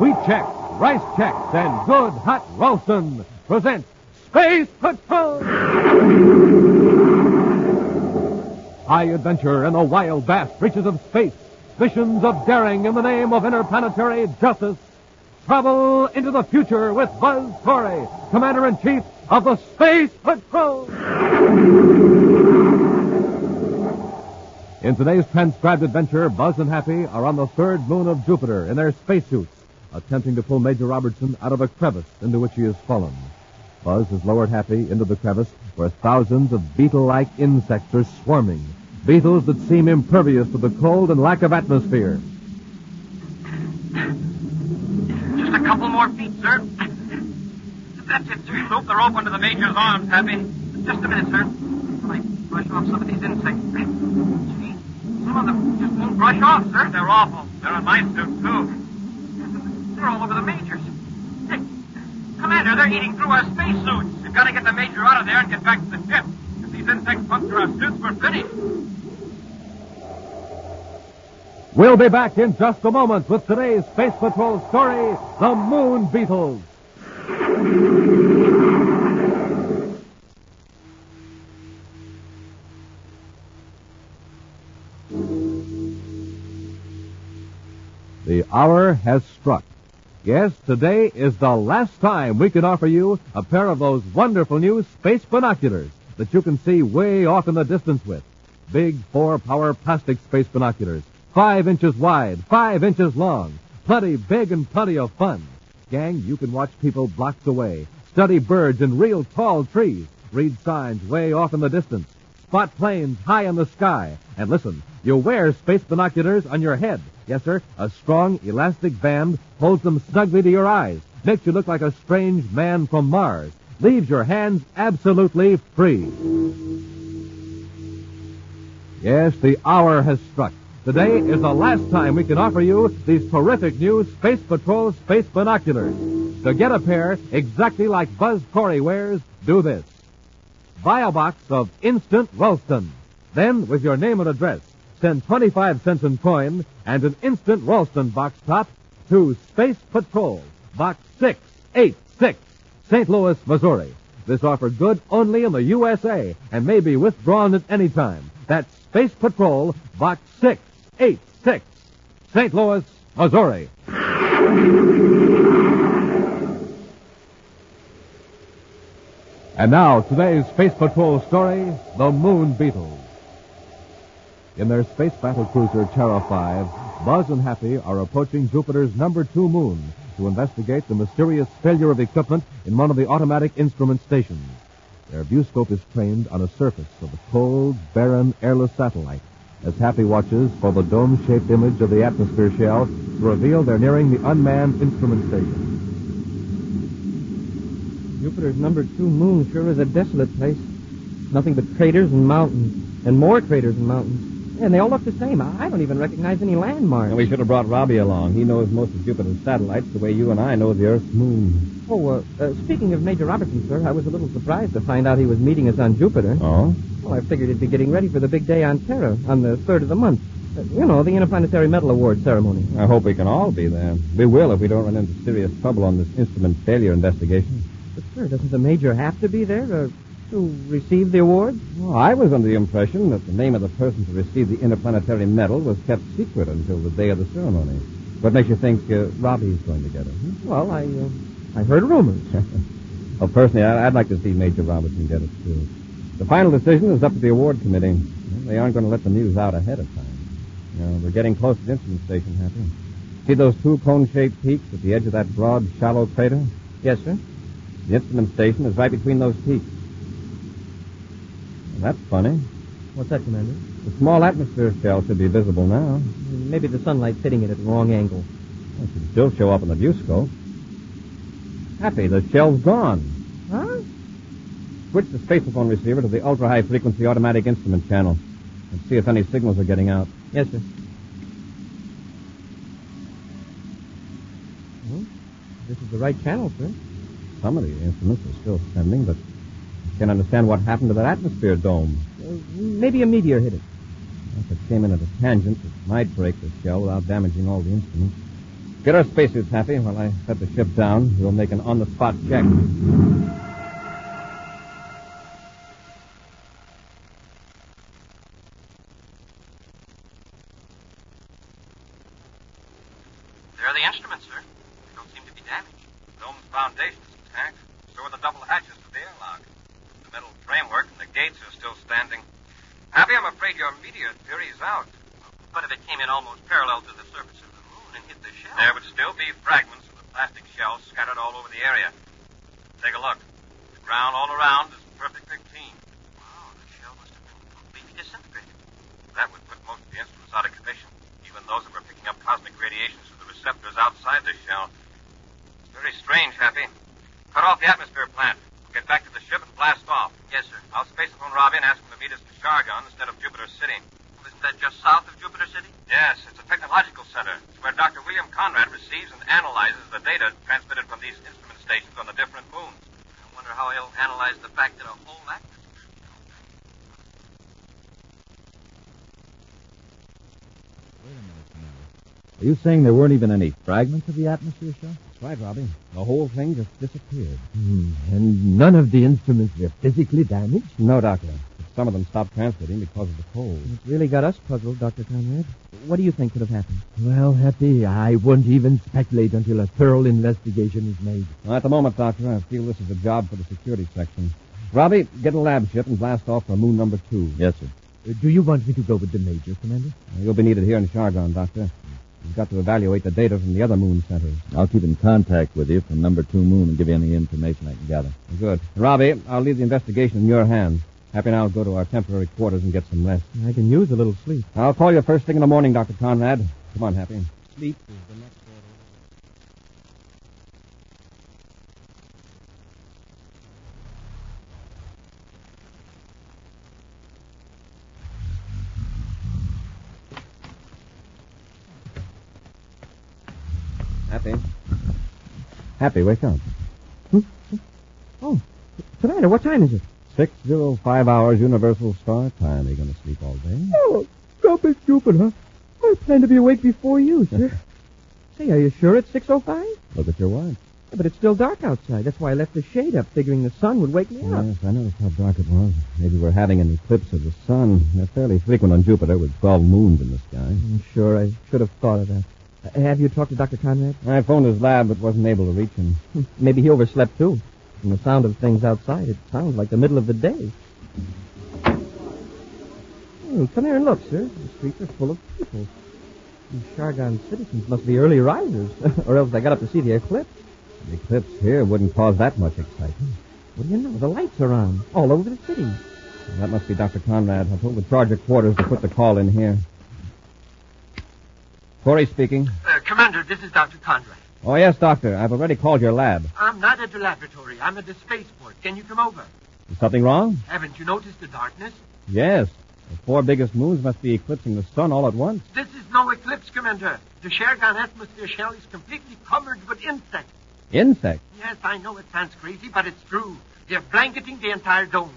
Wheat Chex, Rice Chex, and Good Hot Ralston present Space Patrol! High adventure in the wild, vast reaches of space. Missions of daring in the name of interplanetary justice. Travel into the future with Buzz Corey, Commander-in-Chief of the Space Patrol. In today's transcribed adventure, Buzz and Happy are on the third moon of Jupiter in their spacesuits, attempting to pull Major Robertson out of a crevice into which he has fallen. Buzz has lowered Happy into the crevice where thousands of beetle-like insects are swarming. Beetles that seem impervious to the cold and lack of atmosphere. Just a couple more feet, sir. That's it, sir. Loop the rope under the major's arms, Happy. Just a minute, sir. While I brush off some of these insects. Gee, some of them just won't brush off, sir. They're awful. They're on my suit, too. They're all over the major's. Hey, Commander, they're eating through our spacesuits. We've got to get the major out of there and get back to the ship. If these insects puncture our suits, we're finished. We'll be back in just a moment with today's Space Patrol story, The Moon Beetles. The hour has struck. Yes, today is the last time we can offer you a pair of those wonderful new space binoculars that you can see way off in the distance with. Big four-power plastic space binoculars, five inches wide, five inches long, plenty big and plenty of fun. Gang, you can watch people blocks away, study birds in real tall trees, read signs way off in the distance, spot planes high in the sky, and listen, you wear space binoculars on your head. Yes, sir, a strong elastic band holds them snugly to your eyes, makes you look like a strange man from Mars, leaves your hands absolutely free. Yes, the hour has struck. Today is the last time we can offer you these terrific new Space Patrol Space Binoculars. To get a pair exactly like Buzz Corey wears, do this. Buy a box of Instant Ralston. Then, with your name and address, send 25 cents in coin and an Instant Ralston box top to Space Patrol, Box 686, St. Louis, Missouri. This offer good only in the USA and may be withdrawn at any time. That's Space Patrol, Box 686, St. Louis, Missouri. And now, today's Space Patrol story, The Moon Beetles. In their space battle cruiser Terra 5, Buzz and Happy are approaching Jupiter's number two moon to investigate the mysterious failure of equipment in one of the automatic instrument stations. Their viewscope is trained on a surface of a cold, barren, airless satellite as Happy watches for the dome-shaped image of the atmosphere shell to reveal they're nearing the unmanned instrument station. Jupiter's number two moon sure is a desolate place. Nothing but craters and mountains, and more craters and mountains. And they all look the same. I don't even recognize any landmarks. And we should have brought Robbie along. He knows most of Jupiter's satellites the way you and I know the Earth's moon. Oh, uh, uh, speaking of Major Robertson, sir, I was a little surprised to find out he was meeting us on Jupiter. Oh? Well, I figured he'd be getting ready for the big day on Terra on the third of the month. Uh, you know, the Interplanetary Medal Award ceremony. I hope we can all be there. We will if we don't run into serious trouble on this instrument failure investigation. Sir, doesn't the Major have to be there uh, to receive the award? Well, I was under the impression that the name of the person to receive the Interplanetary Medal was kept secret until the day of the ceremony. What makes you think uh, Robbie's going to get it? hmm? Well, I, uh, I heard rumors. well, personally, I- I'd like to see Major Robertson get it, too. The final decision is up to the award committee. They aren't going to let the news out ahead of time. You know, we're getting close to the instrument station, Happy. See those two cone-shaped peaks at the edge of that broad, shallow crater? yes, sir. The instrument station is right between those peaks. That's funny. What's that, Commander? The small atmosphere shell should be visible now. Maybe the sunlight's hitting it at the wrong angle. It should still show up on the viewscope. Happy, the shell's gone. Huh? Switch the spacephone receiver to the ultra-high frequency automatic instrument channel and see if any signals are getting out. Yes, sir. Well, this is the right channel, sir. Some of the instruments are still sending, but I can't understand what happened to that atmosphere dome. Uh, maybe a meteor hit it. If it came in at a tangent, it might break the shell without damaging all the instruments. Get our spacesuits, Happy. While I set the ship down, we'll make an on-the-spot check. There are the instruments, sir. They don't seem to be damaged. The dome's foundation's intact. So are the double hatches to the airlock. The metal framework and the gates are still standing. Happy, I'm afraid theory's out. But if it came in almost parallel to the surface of the moon and hit the shell... There would still be fragments of the plastic shell scattered all over the area. Take a look. The ground all around is perfectly clean. Wow, the shell must have been completely disintegrated. That would put most of the instruments out of commission, even those that were picking up cosmic radiations through the receptors outside the shell. It's very strange, Happy. Cut off the atmosphere plant. We'll get back to the ship and blast off. Yes, sir. I'll spacephone Robbie and ask him to meet us to Shargon instead of Jupiter City. Isn't that just south of Jupiter City? Yes, it's a technological center. It's where Dr. William Conrad receives and analyzes the data transmitted from these instrument stations on the different moons. I wonder how he'll analyze the fact that a whole atmosphere Wait a minute, Commander. Are you saying there weren't even any fragments of the atmosphere shell? That's right, Robbie. The whole thing just disappeared. Hmm, and none of the instruments were physically damaged? No, Doctor. But some of them stopped transmitting because of the cold. It's really got us puzzled, Dr. Conrad. What do you think could have happened? Well, Happy, I won't even speculate until a thorough investigation is made. Well, at the moment, Doctor, I feel this is a job for the security section. Robbie, get a lab ship and blast off for moon number two. Yes, sir. Uh, do you want me to go with the Major, Commander? You'll be needed here in Shargon, Doctor. You've got to evaluate the data from the other moon centers. I'll keep in contact with you from number two moon and give you any information I can gather. Good. Robbie, I'll leave the investigation in your hands. Happy and I'll go to our temporary quarters and get some rest. I can use a little sleep. I'll call you first thing in the morning, Dr. Conrad. Come on, Happy. Sleep is the next order. Happy. Happy, wake up. Hmm? Oh, Commander, what time is it? Six zero five hours Universal Star Time. Are you going to sleep all day? Oh, stop it, Jupiter. I plan to be awake before you, sir. Say, are you sure it's 6.05? Look at your watch. Yeah, but it's still dark outside. That's why I left the shade up, figuring the sun would wake me up. Yes, I noticed how dark it was. Maybe we're having an eclipse of the sun. They're fairly frequent on Jupiter with 12 moons in the sky. I'm sure I should have thought of that. Uh, have you talked to Dr. Conrad? I phoned his lab but wasn't able to reach him. Maybe he overslept, too. From the sound of things outside, it sounds like the middle of the day. Hmm, come here and look, sir. The streets are full of people. These Shargon citizens must be early risers, or else they got up to see the eclipse. The eclipse here wouldn't cause that much excitement. What do you know? The lights are on, all over the city. That must be Dr. Conrad. I told the charge of quarters to put the call in here. Corey speaking. Uh, Commander, this is Dr. Conrad. Oh, yes, Doctor. I've already called your lab. I'm not at the laboratory. I'm at the spaceport. Can you come over? Is something wrong? Haven't you noticed the darkness? Yes. The four biggest moons must be eclipsing the sun all at once. This is no eclipse, Commander. The Shergon atmosphere shell is completely covered with insects. Insects. Yes, I know it sounds crazy, but it's true. They're blanketing the entire dome.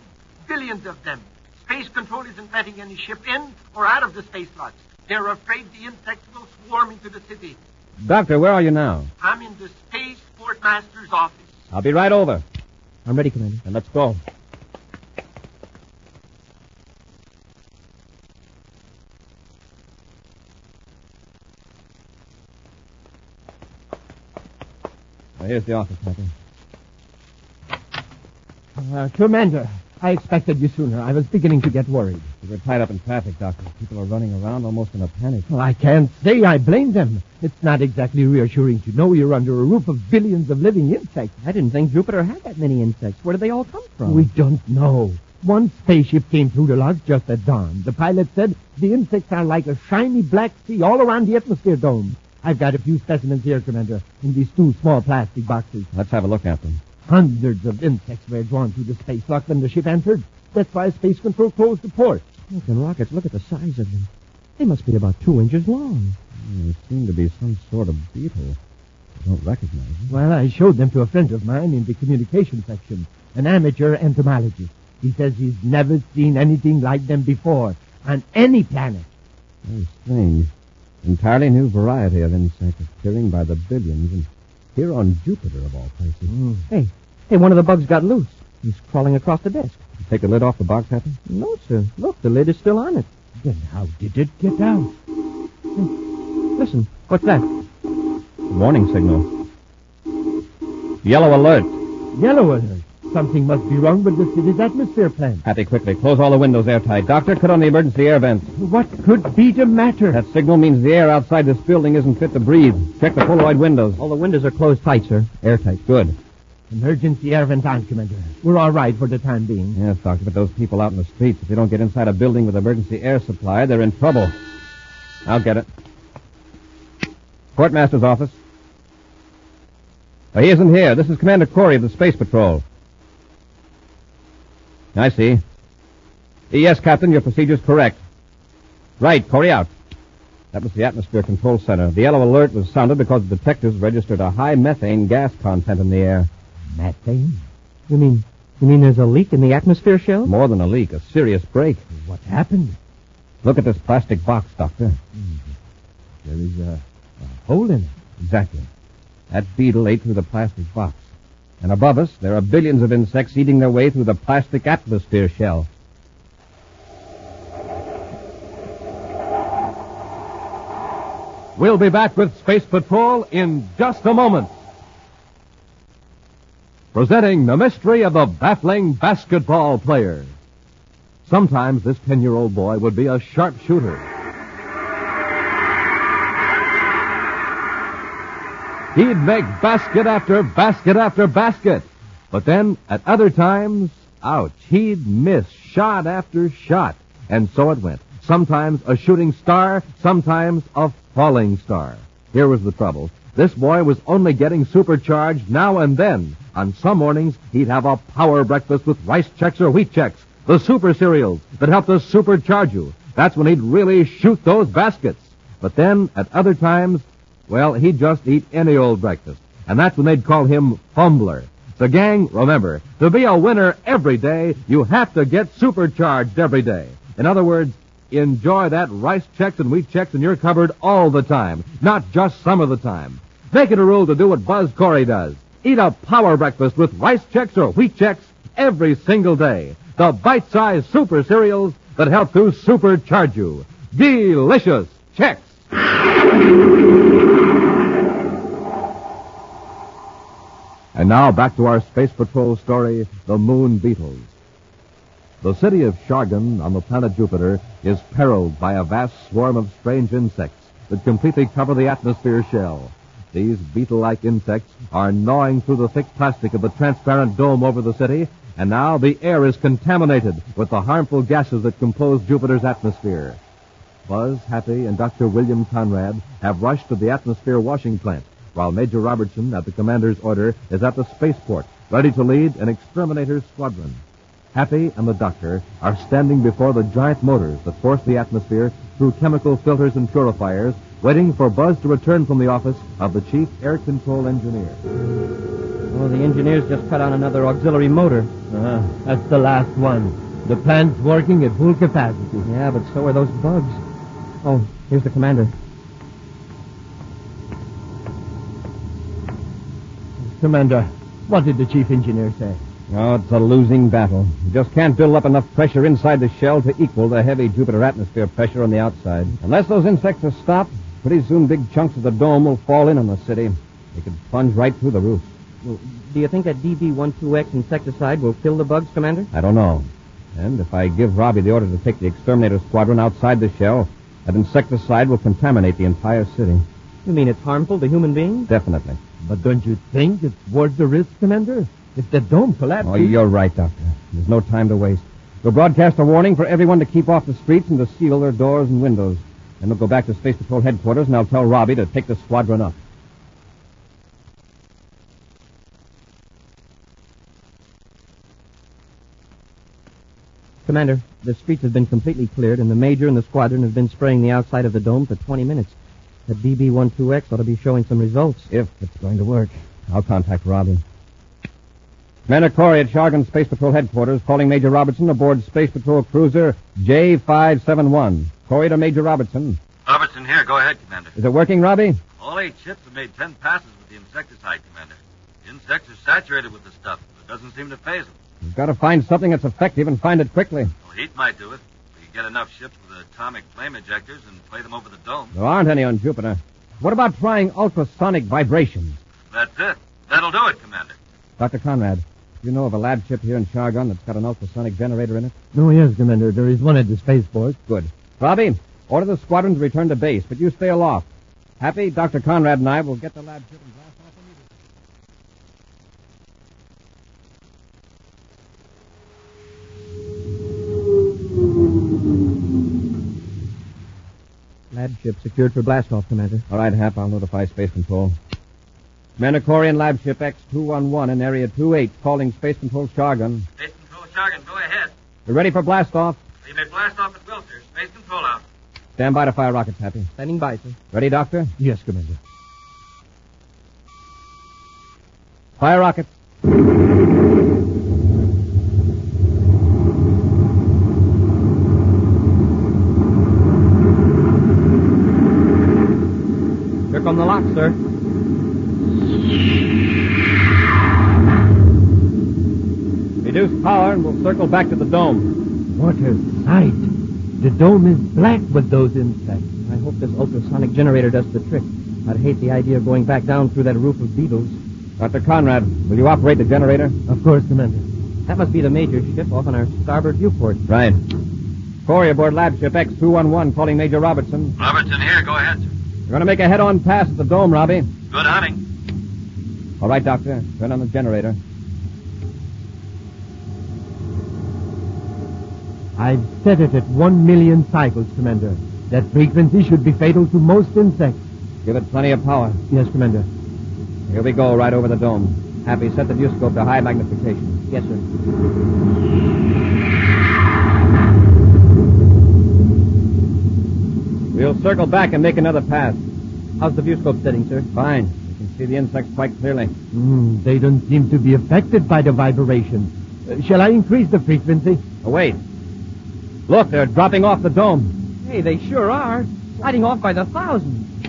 Billions of them. Space Control isn't letting any ship in or out of the space lots. They're afraid the insects will swarm into the city. Doctor, where are you now? I'm in the Spaceport Master's office. I'll be right over. I'm ready, Commander. And let's go. Now, here's the office, Captain. Uh, Commander, I expected you sooner. I was beginning to get worried. We were tied up in traffic, Doctor. People are running around almost in a panic. Well, I can't say I blame them. It's not exactly reassuring to know you're under a roof of billions of living insects. I didn't think Jupiter had that many insects. Where do they all come from? We don't know. One spaceship came through the logs just at dawn. The pilot said the insects are like a shiny black sea all around the atmosphere dome. I've got a few specimens here, Commander, in these two small plastic boxes. Let's have a look at them. Hundreds of insects were drawn through the space lock when the ship entered. That's why Space Control closed the port. Look, and rockets, look at the size of them. They must be about two inches long. They seem to be some sort of beetle. I don't recognize them. Well, I showed them to a friend of mine in the communication section, an amateur entomologist. He says he's never seen anything like them before on any planet. Very strange. Entirely new variety of insect appearing by the billions, and here on Jupiter, of all places. Hmm. Hey, hey, one of the bugs got loose. He's crawling across the desk. Take the lid off the box, Happy? No, sir. Look, the lid is still on it. Then how did it get out? Listen, what's that? Warning signal. Yellow alert. Yellow alert. Something must be wrong with the city's atmosphere plant. Happy, quickly. Close all the windows airtight. Doctor, cut on the emergency air vents. What could be the matter? That signal means the air outside this building isn't fit to breathe. Check the Polaroid windows. All the windows are closed tight, sir. Airtight. Good. Emergency air vent Commander. We're all right for the time being. Yes, Doctor, but those people out in the streets, if they don't get inside a building with emergency air supply, they're in trouble. I'll get it. Quartermaster's office. Oh, he isn't here. This is Commander Corey of the Space Patrol. I see. Yes, Captain, your procedure's correct. Right, Corey out. That was the atmosphere control center. The yellow alert was sounded because the detectives registered a high methane gas content in the air. Methane? You mean, you mean there's a leak in the atmosphere shell? More than a leak, a serious break. What happened? Look at this plastic box, Doctor. Mm-hmm. There is a, a hole in it. Exactly. That beetle ate through the plastic box. And above us, there are billions of insects eating their way through the plastic atmosphere shell. We'll be back with Space Patrol in just a moment. Presenting the mystery of the baffling basketball player. Sometimes this 10 year old boy would be a sharpshooter. He'd make basket after basket after basket. But then, at other times, ouch, he'd miss shot after shot. And so it went. Sometimes a shooting star, sometimes a falling star. Here was the trouble. This boy was only getting supercharged now and then. On some mornings, he'd have a power breakfast with Rice Chex or Wheat Chex, the super cereals that help to supercharge you. That's when he'd really shoot those baskets. But then, at other times, well, he'd just eat any old breakfast. And that's when they'd call him Fumbler. So, gang, remember, to be a winner every day, you have to get supercharged every day. In other words, enjoy that Rice Chex and Wheat Chex in your cupboard all the time, not just some of the time. Make it a rule to do what Buzz Corey does. Eat a power breakfast with Rice Chex or Wheat Chex every single day. The bite-sized super cereals that help to supercharge you. Delicious Chex. And now back to our Space Patrol story, The Moon Beetles. The city of Shargan on the planet Jupiter is periled by a vast swarm of strange insects that completely cover the atmosphere shell. These beetle-like insects are gnawing through the thick plastic of the transparent dome over the city, and now the air is contaminated with the harmful gases that compose Jupiter's atmosphere. Buzz, Happy, and Dr. William Conrad have rushed to the atmosphere washing plant, while Major Robertson, at the commander's order, is at the spaceport, ready to lead an exterminator's squadron. Happy and the doctor are standing before the giant motors that force the atmosphere through chemical filters and purifiers, waiting for Buzz to return from the office of the chief air control engineer. Oh, the engineers just cut on another auxiliary motor. Uh, that's the last one. The plant's working at full capacity. Yeah, but so are those bugs. Oh, here's the commander. Commander, what did the chief engineer say? Oh, it's a losing battle. You just can't build up enough pressure inside the shell to equal the heavy Jupiter atmosphere pressure on the outside. Unless those insects are stopped, pretty soon big chunks of the dome will fall in on the city. They could plunge right through the roof. Well, do you think that DB12X insecticide will kill the bugs, Commander? I don't know. And if I give Robbie the order to take the exterminator squadron outside the shell, that insecticide will contaminate the entire city. You mean it's harmful to human beings? Definitely. But don't you think it's worth the risk, Commander? If the dome collapses... Oh, you're right, Doctor. There's no time to waste. We'll broadcast a warning for everyone to keep off the streets and to seal their doors and windows. Then we'll go back to Space Patrol headquarters and I'll tell Robbie to take the squadron up. Commander, the streets have been completely cleared, and the Major and the squadron have been spraying the outside of the dome for 20 minutes. The DB12X ought to be showing some results. If it's going to work. I'll contact Robbie. Commander Corey at Shargan Space Patrol headquarters calling Major Robertson aboard Space Patrol cruiser J571. Corey to Major Robertson. Robertson, Robertson here. Go ahead, Commander. Is it working, Robbie? All eight ships have made ten passes with the insecticide, Commander. The insects are saturated with the stuff. It doesn't seem to phase them. We've got to find something that's effective and find it quickly. Well, heat might do it. We can get enough ships with atomic flame ejectors and play them over the dome. There aren't any on Jupiter. What about trying ultrasonic vibrations? That's it. That'll do it, Commander. Dr. Conrad, do you know of a lab ship here in Chargon that's got an ultrasonic generator in it? No, yes, Commander. There is one at the spaceport. Good. Robbie, order the squadron to return to base, but you stay aloft. Happy, Dr. Conrad and I will get the lab ship and blast off immediately. Lab ship secured for blastoff, Commander. All right, Hap, I'll notify Space Control. Commander Corey and Lab Ship X-211 in Area 28 calling Space Control Chargon. Space Control Jargon, go ahead. We're ready for blastoff. You may blast off at will, sir. Space Control out. Stand by to fire rockets, Happy. Standing by, sir. Ready, Doctor? Yes, Commander. Fire rockets. Here come the locks, sir. Reduce power and we'll circle back to the dome. What a sight. The dome is black with those insects. I hope this ultrasonic generator does the trick. I'd hate the idea of going back down through that roof of beetles. Dr. Conrad, will you operate the generator? Of course, Commander. That must be the major ship off on our starboard viewport. Right. Corey aboard Lab Ship X-211 calling Major Robertson. Robertson here. Go ahead, sir. We're going to make a head-on pass at the dome, Robbie. Good hunting. All right, Doctor. Turn on the generator. I've set it at one million cycles, Commander. That frequency should be fatal to most insects. Give it plenty of power. Yes, Commander. Here we go, right over the dome. Happy, set the viewscope to high magnification. Yes, sir. We'll circle back and make another pass. How's the viewscope setting, sir? Fine. You can see the insects quite clearly. Hmm, they don't seem to be affected by the vibration. Uh, shall I increase the frequency? Oh, wait. Look, they're dropping off the dome. Hey, they sure are. Sliding off by the thousands.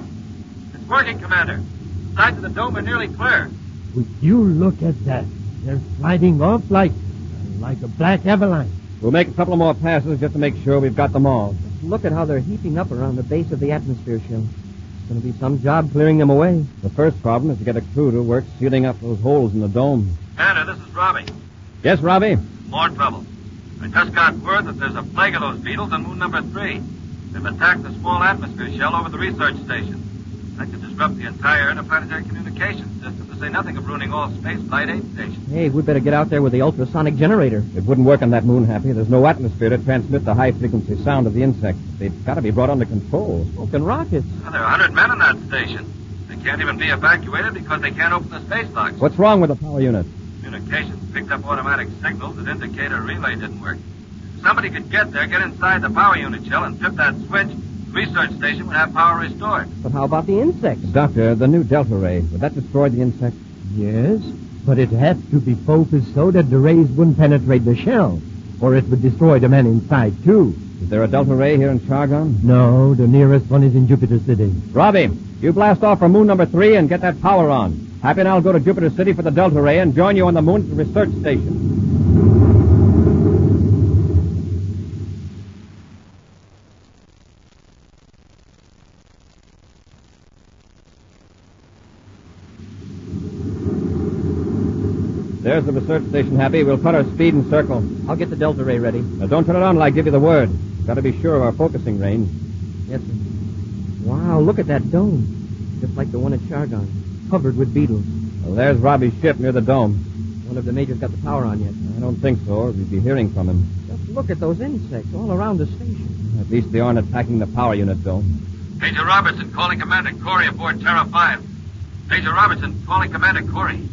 It's working, Commander. The sides of the dome are nearly clear. Would you look at that? They're sliding off like like a black avalanche. We'll make a couple more passes just to make sure we've got them all. Look at how they're heaping up around the base of the atmosphere shell. It's going to be some job clearing them away. The first problem is to get a crew to work sealing up those holes in the dome. Commander, this is Robbie. Yes, Robbie? More trouble. I just got word that there's a plague of those beetles on moon number three. They've attacked the small atmosphere shell over the research station. That could disrupt the entire interplanetary communications system, to say nothing of ruining all space flight aid stations. Hey, we'd better get out there with the ultrasonic generator. It wouldn't work on that moon, Happy. There's no atmosphere to transmit the high-frequency sound of the insects. They've got to be brought under control. Smoking rockets. Well, there are a hundred men in that station. They can't even be evacuated because they can't open the space locks. What's wrong with the power unit? Communications picked up automatic signals that indicate a relay didn't work. If somebody could get there, get inside the power unit shell, and flip that switch, the research station would have power restored. But how about the insects? Doctor, the new Delta Ray, would that destroy the insects? Yes, but it has to be focused so that the rays wouldn't penetrate the shell, or it would destroy the men inside, too. Is there a Delta Ray here in Chargon? No, the nearest one is in Jupiter City. Robbie, you blast off for moon number three and get that power on. Happy and I'll go to Jupiter City for the Delta Ray and join you on the moon at the research station. There's the research station, Happy. We'll cut our speed and circle. I'll get the Delta Ray ready. Now, don't turn it on till I give you the word. Got to be sure of our focusing range. Yes, sir. Wow, look at that dome. Just like the one at Chargon. Covered with beetles. Well, there's Robbie's ship near the dome. One of the majors got the power on yet. I don't think so, or we'd be hearing from him. Just look at those insects all around the station. At least they aren't attacking the power unit dome. Major Robertson calling Commander Corey aboard Terra 5. Major Robertson calling Commander Corey.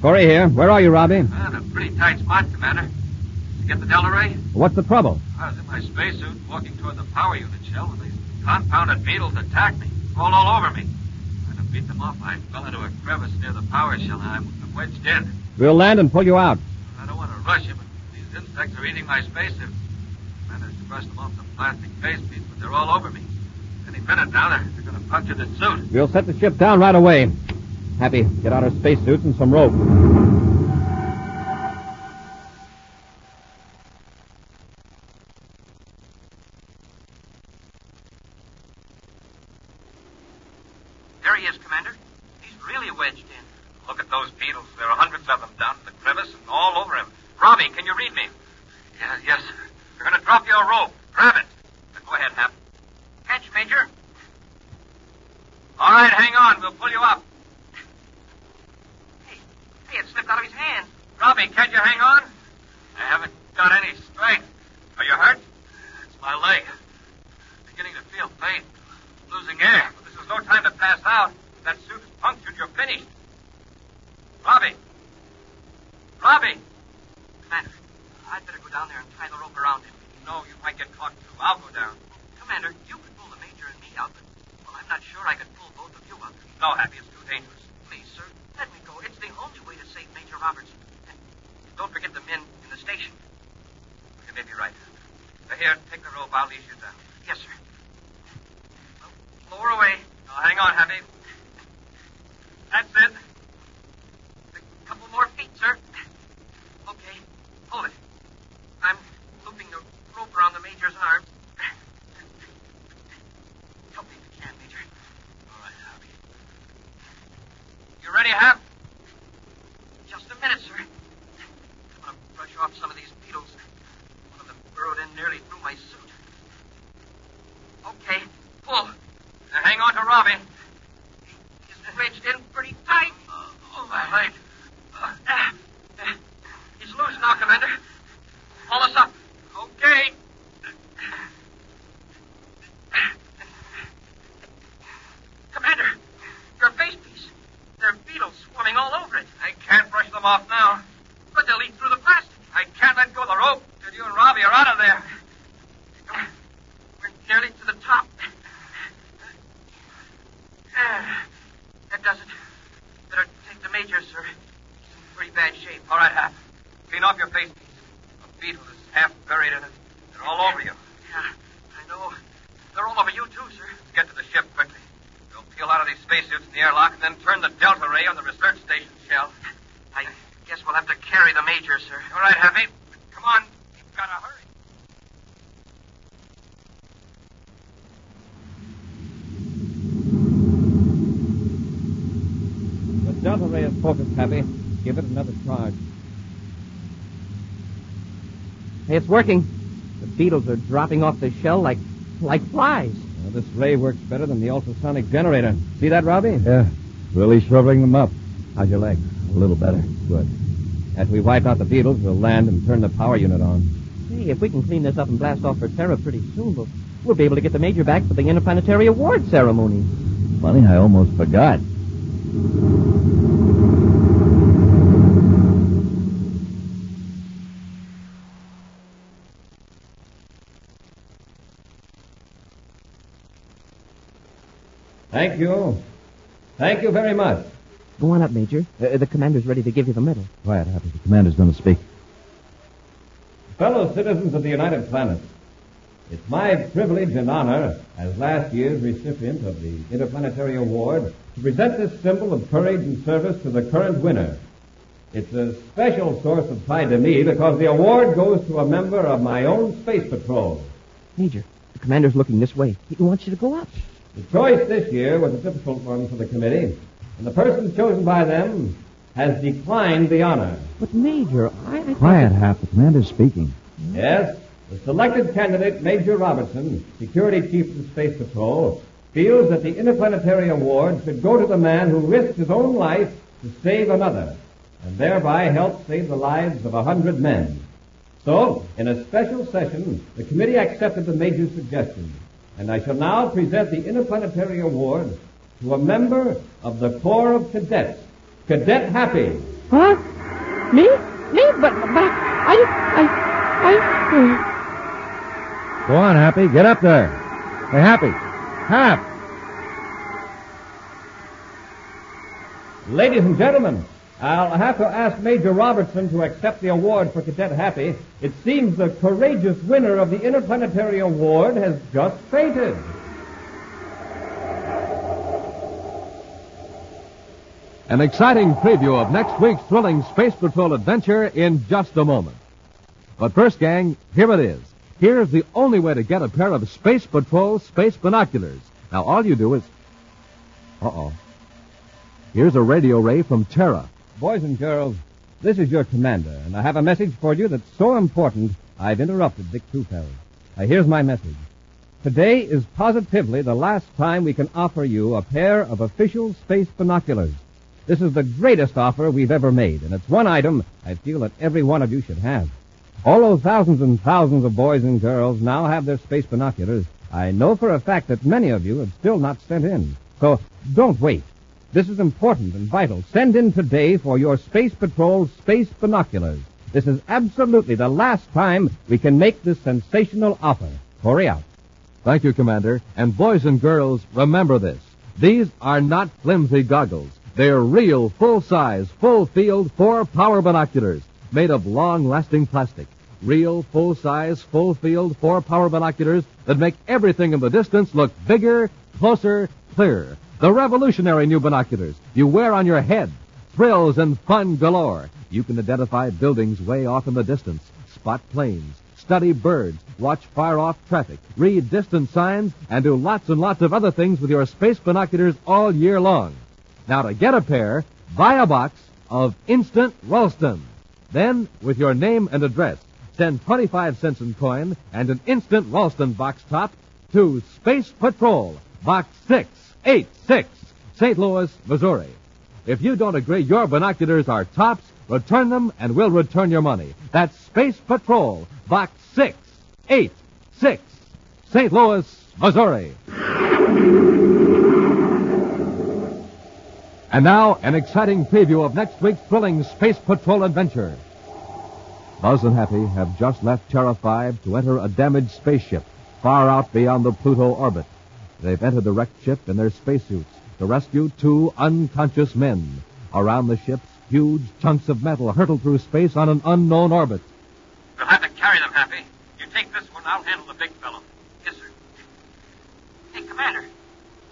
Corey here. Where are you, Robbie? Ah, in a pretty tight spot, Commander. Did you get the Delta Ray? What's the trouble? I was in my spacesuit walking toward the power unit shell when these confounded beetles attacked me, rolled all over me. Beat them off, I fell into a crevice near the power shell and I'm wedged in. We'll land and pull you out. I don't want to rush you, but these insects are eating my spacesuit. I managed to brush them off the plastic face piece, but they're all over me. Any minute now, they're, they're going to puncture the suit. We'll set the ship down right away. Happy, get out our spacesuits and some rope. There he is, Commander. He's really wedged in. Look at those beetles. There are hundreds of them down in the crevice and all over him. Robbie, can you read me? Yeah, yes. They're going to drop you a rope. Grab it. Now, go ahead, Hap. Catch, Major. All right, hang on. We'll pull you up. Hey, hey, it slipped out of his hand. Robbie, can't you hang on? I haven't got any strength. Are you hurt? It's my leg. I'm beginning to feel pain. Losing air. But this is no time to pass out. If that suit is punctured, you're finished. Robbie. Robbie. Commander, I'd better go down there and tie the rope around him. No, you might get caught too. I'll go down. Commander, you could pull the Major and me out, but, well, I'm not sure I could pull both of you out. No, Happy, it's too dangerous. Please, sir, let me go. It's the only way to save Major Robertson. And don't forget the men in the station. You may be right. Here, take the rope. I'll lead you down. Yes, sir. Well, lower away. Now, hang on, Happy. That's it. A couple more feet, sir. Okay, hold it. I'm looping the rope around the Major's arms. Help me if you can, Major. All right, Happy. You ready, Hap? Just a minute, sir. I'm going to brush off some of these beetles. One of them burrowed in nearly through my suit. Okay, pull. Now, hang on to Robbie. He's wedged in pretty tight. Oh, my leg. Uh, uh, he's loose now, Commander. Haul us up. Okay. Commander, your face piece. There are beetles swarming all over it. I can't brush them off now. But they'll eat through the plastic. I can't let go of the rope till you and Robbie are out of there. We're nearly to the top. Ah, that does it. Better take the Major, sir. He's in pretty bad shape. All right, Hap. Clean off your face piece. A beetle is half buried in it. They're all over you. Yeah, I know. They're all over you, too, sir. Get to the ship quickly. We'll peel out of these spacesuits in the airlock and then turn the delta ray on the research station shell. I guess we'll have to carry the Major, sir. All right, Happy. Come on. You've got to hurry. The delta ray is focused, Happy. Give it another charge. Hey, it's working. The beetles are dropping off the shell like like flies. Well, this ray works better than the ultrasonic generator. See that, Robbie? Yeah, really shriveling them up. How's your leg? A little better. Good. As we wipe out the beetles, we'll land and turn the power unit on. Hey, if we can clean this up and blast off for Terra pretty soon, we'll, we'll be able to get the Major back for the Interplanetary Award ceremony. Funny, I almost forgot. Thank you. Thank you very much. Go on up, Major. Uh, the commander's ready to give you the medal. Quiet, Happy. The commander's going to speak. Fellow citizens of the United Planets, it's my privilege and honor as last year's recipient of the Interplanetary Award to present this symbol of courage and service to the current winner. It's a special source of pride to me because the award goes to a member of my own space patrol. Major, the commander's looking this way. He wants you to go up. The choice this year was a difficult one for the committee, and the person chosen by them has declined the honor. But, Major, I... I Quiet, Hap. The commander's speaking. Yes, the selected candidate, Major Robertson, Security Chief of the Space Patrol, feels that the Interplanetary Award should go to the man who risked his own life to save another, and thereby help save the lives of a hundred men. So, in a special session, the committee accepted the Major's suggestion, and I shall now present the Interplanetary Award to a member of the Corps of Cadets, Cadet Happy. Huh? Me? Me? But, but I... I... I... Hmm. Go on, Happy. Get up there. Hey, Happy. Hap. Ladies and gentlemen, I'll have to ask Major Robertson to accept the award for Cadet Happy. It seems the courageous winner of the Interplanetary Award has just fainted. An exciting preview of next week's thrilling Space Patrol adventure in just a moment. But first, gang, here it is. Here's the only way to get a pair of Space Patrol space binoculars. Now, all you do is. Uh oh. Here's a radio ray from Terra. Boys and girls, this is your commander, and I have a message for you that's so important I've interrupted Dick Tufeld. Now, uh, here's my message. Today is positively the last time we can offer you a pair of official space binoculars. This is the greatest offer we've ever made, and it's one item I feel that every one of you should have. Although thousands and thousands of boys and girls now have their space binoculars, I know for a fact that many of you have still not sent in. So don't wait. This is important and vital. Send in today for your Space Patrol space binoculars. This is absolutely the last time we can make this sensational offer. Hurry out. Thank you, Commander. And boys and girls, remember this. These are not flimsy goggles. They're real, full-size, full-field, four-power binoculars made of long-lasting plastic. Real, full-size, full-field, four-power binoculars that make everything in the distance look bigger, closer, clearer. The revolutionary new binoculars you wear on your head. Thrills and fun galore. You can identify buildings way off in the distance, spot planes, study birds, watch far-off traffic, read distant signs, and do lots and lots of other things with your space binoculars all year long. Now, to get a pair, buy a box of Instant Ralston. Then, with your name and address, send 25 cents in coin and an Instant Ralston box top to Space Patrol, Box 686, St. Louis, Missouri. If you don't agree your binoculars are tops, return them and we'll return your money. That's Space Patrol, Box 686, St. Louis, Missouri. And now, an exciting preview of next week's thrilling Space Patrol adventure. Buzz and Happy have just left Terra 5 to enter a damaged spaceship far out beyond the Pluto orbit. They've entered the wrecked ship in their spacesuits to rescue two unconscious men. Around the ship, huge chunks of metal hurtle through space on an unknown orbit. We'll have to carry them, Happy. You take this one, I'll handle the big fellow. Yes, sir. Hey, Commander,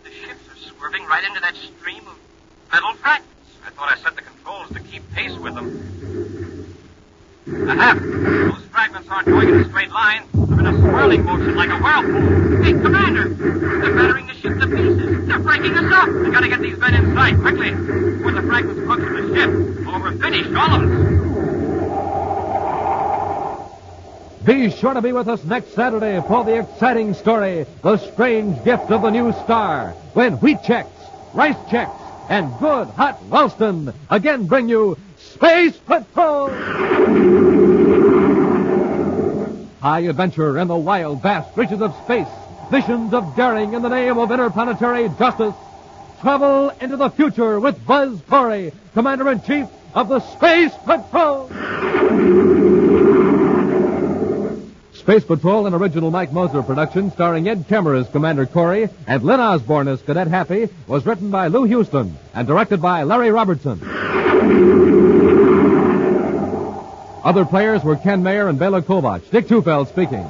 the ships are swerving right into that stream of metal fragments. I thought I set the controls to keep pace with them. Aha! Those fragments aren't going in a straight line. In a swirling motion like a whirlpool. Hey, Commander! They're battering the ship to pieces. They're breaking us up. We gotta get these men inside quickly. Before the fragments close to the ship. Or we're finished, all of us. Be sure to be with us next Saturday for the exciting story, The Strange Gift of the New Star, when Wheat Chex, Rice Chex, and good hot Ralston again bring you Space Patrol! High adventure in the wild, vast reaches of space. Visions of daring in the name of interplanetary justice. Travel into the future with Buzz Corey, Commander-in-Chief of the Space Patrol! Space Patrol, an original Mike Moser production starring Ed Kemmer as Commander Corey and Lyn Osborn as Cadet Happy, was written by Lou Huston and directed by Larry Robertson. Other players were Ken Mayer and Bela Kovacs. Dick Tufeld speaking.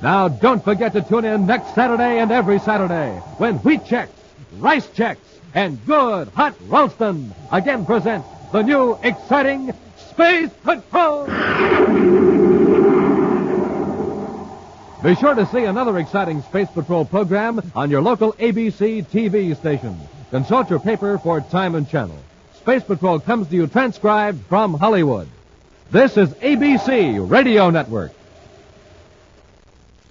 Now, don't forget to tune in next Saturday and every Saturday when Wheat Chex, Rice Chex, and Good Hot Ralston again present the new exciting Space Patrol! Be sure to see another exciting Space Patrol program on your local ABC TV station. Consult your paper for time and channel. Space Patrol comes to you transcribed from Hollywood. This is ABC Radio Network.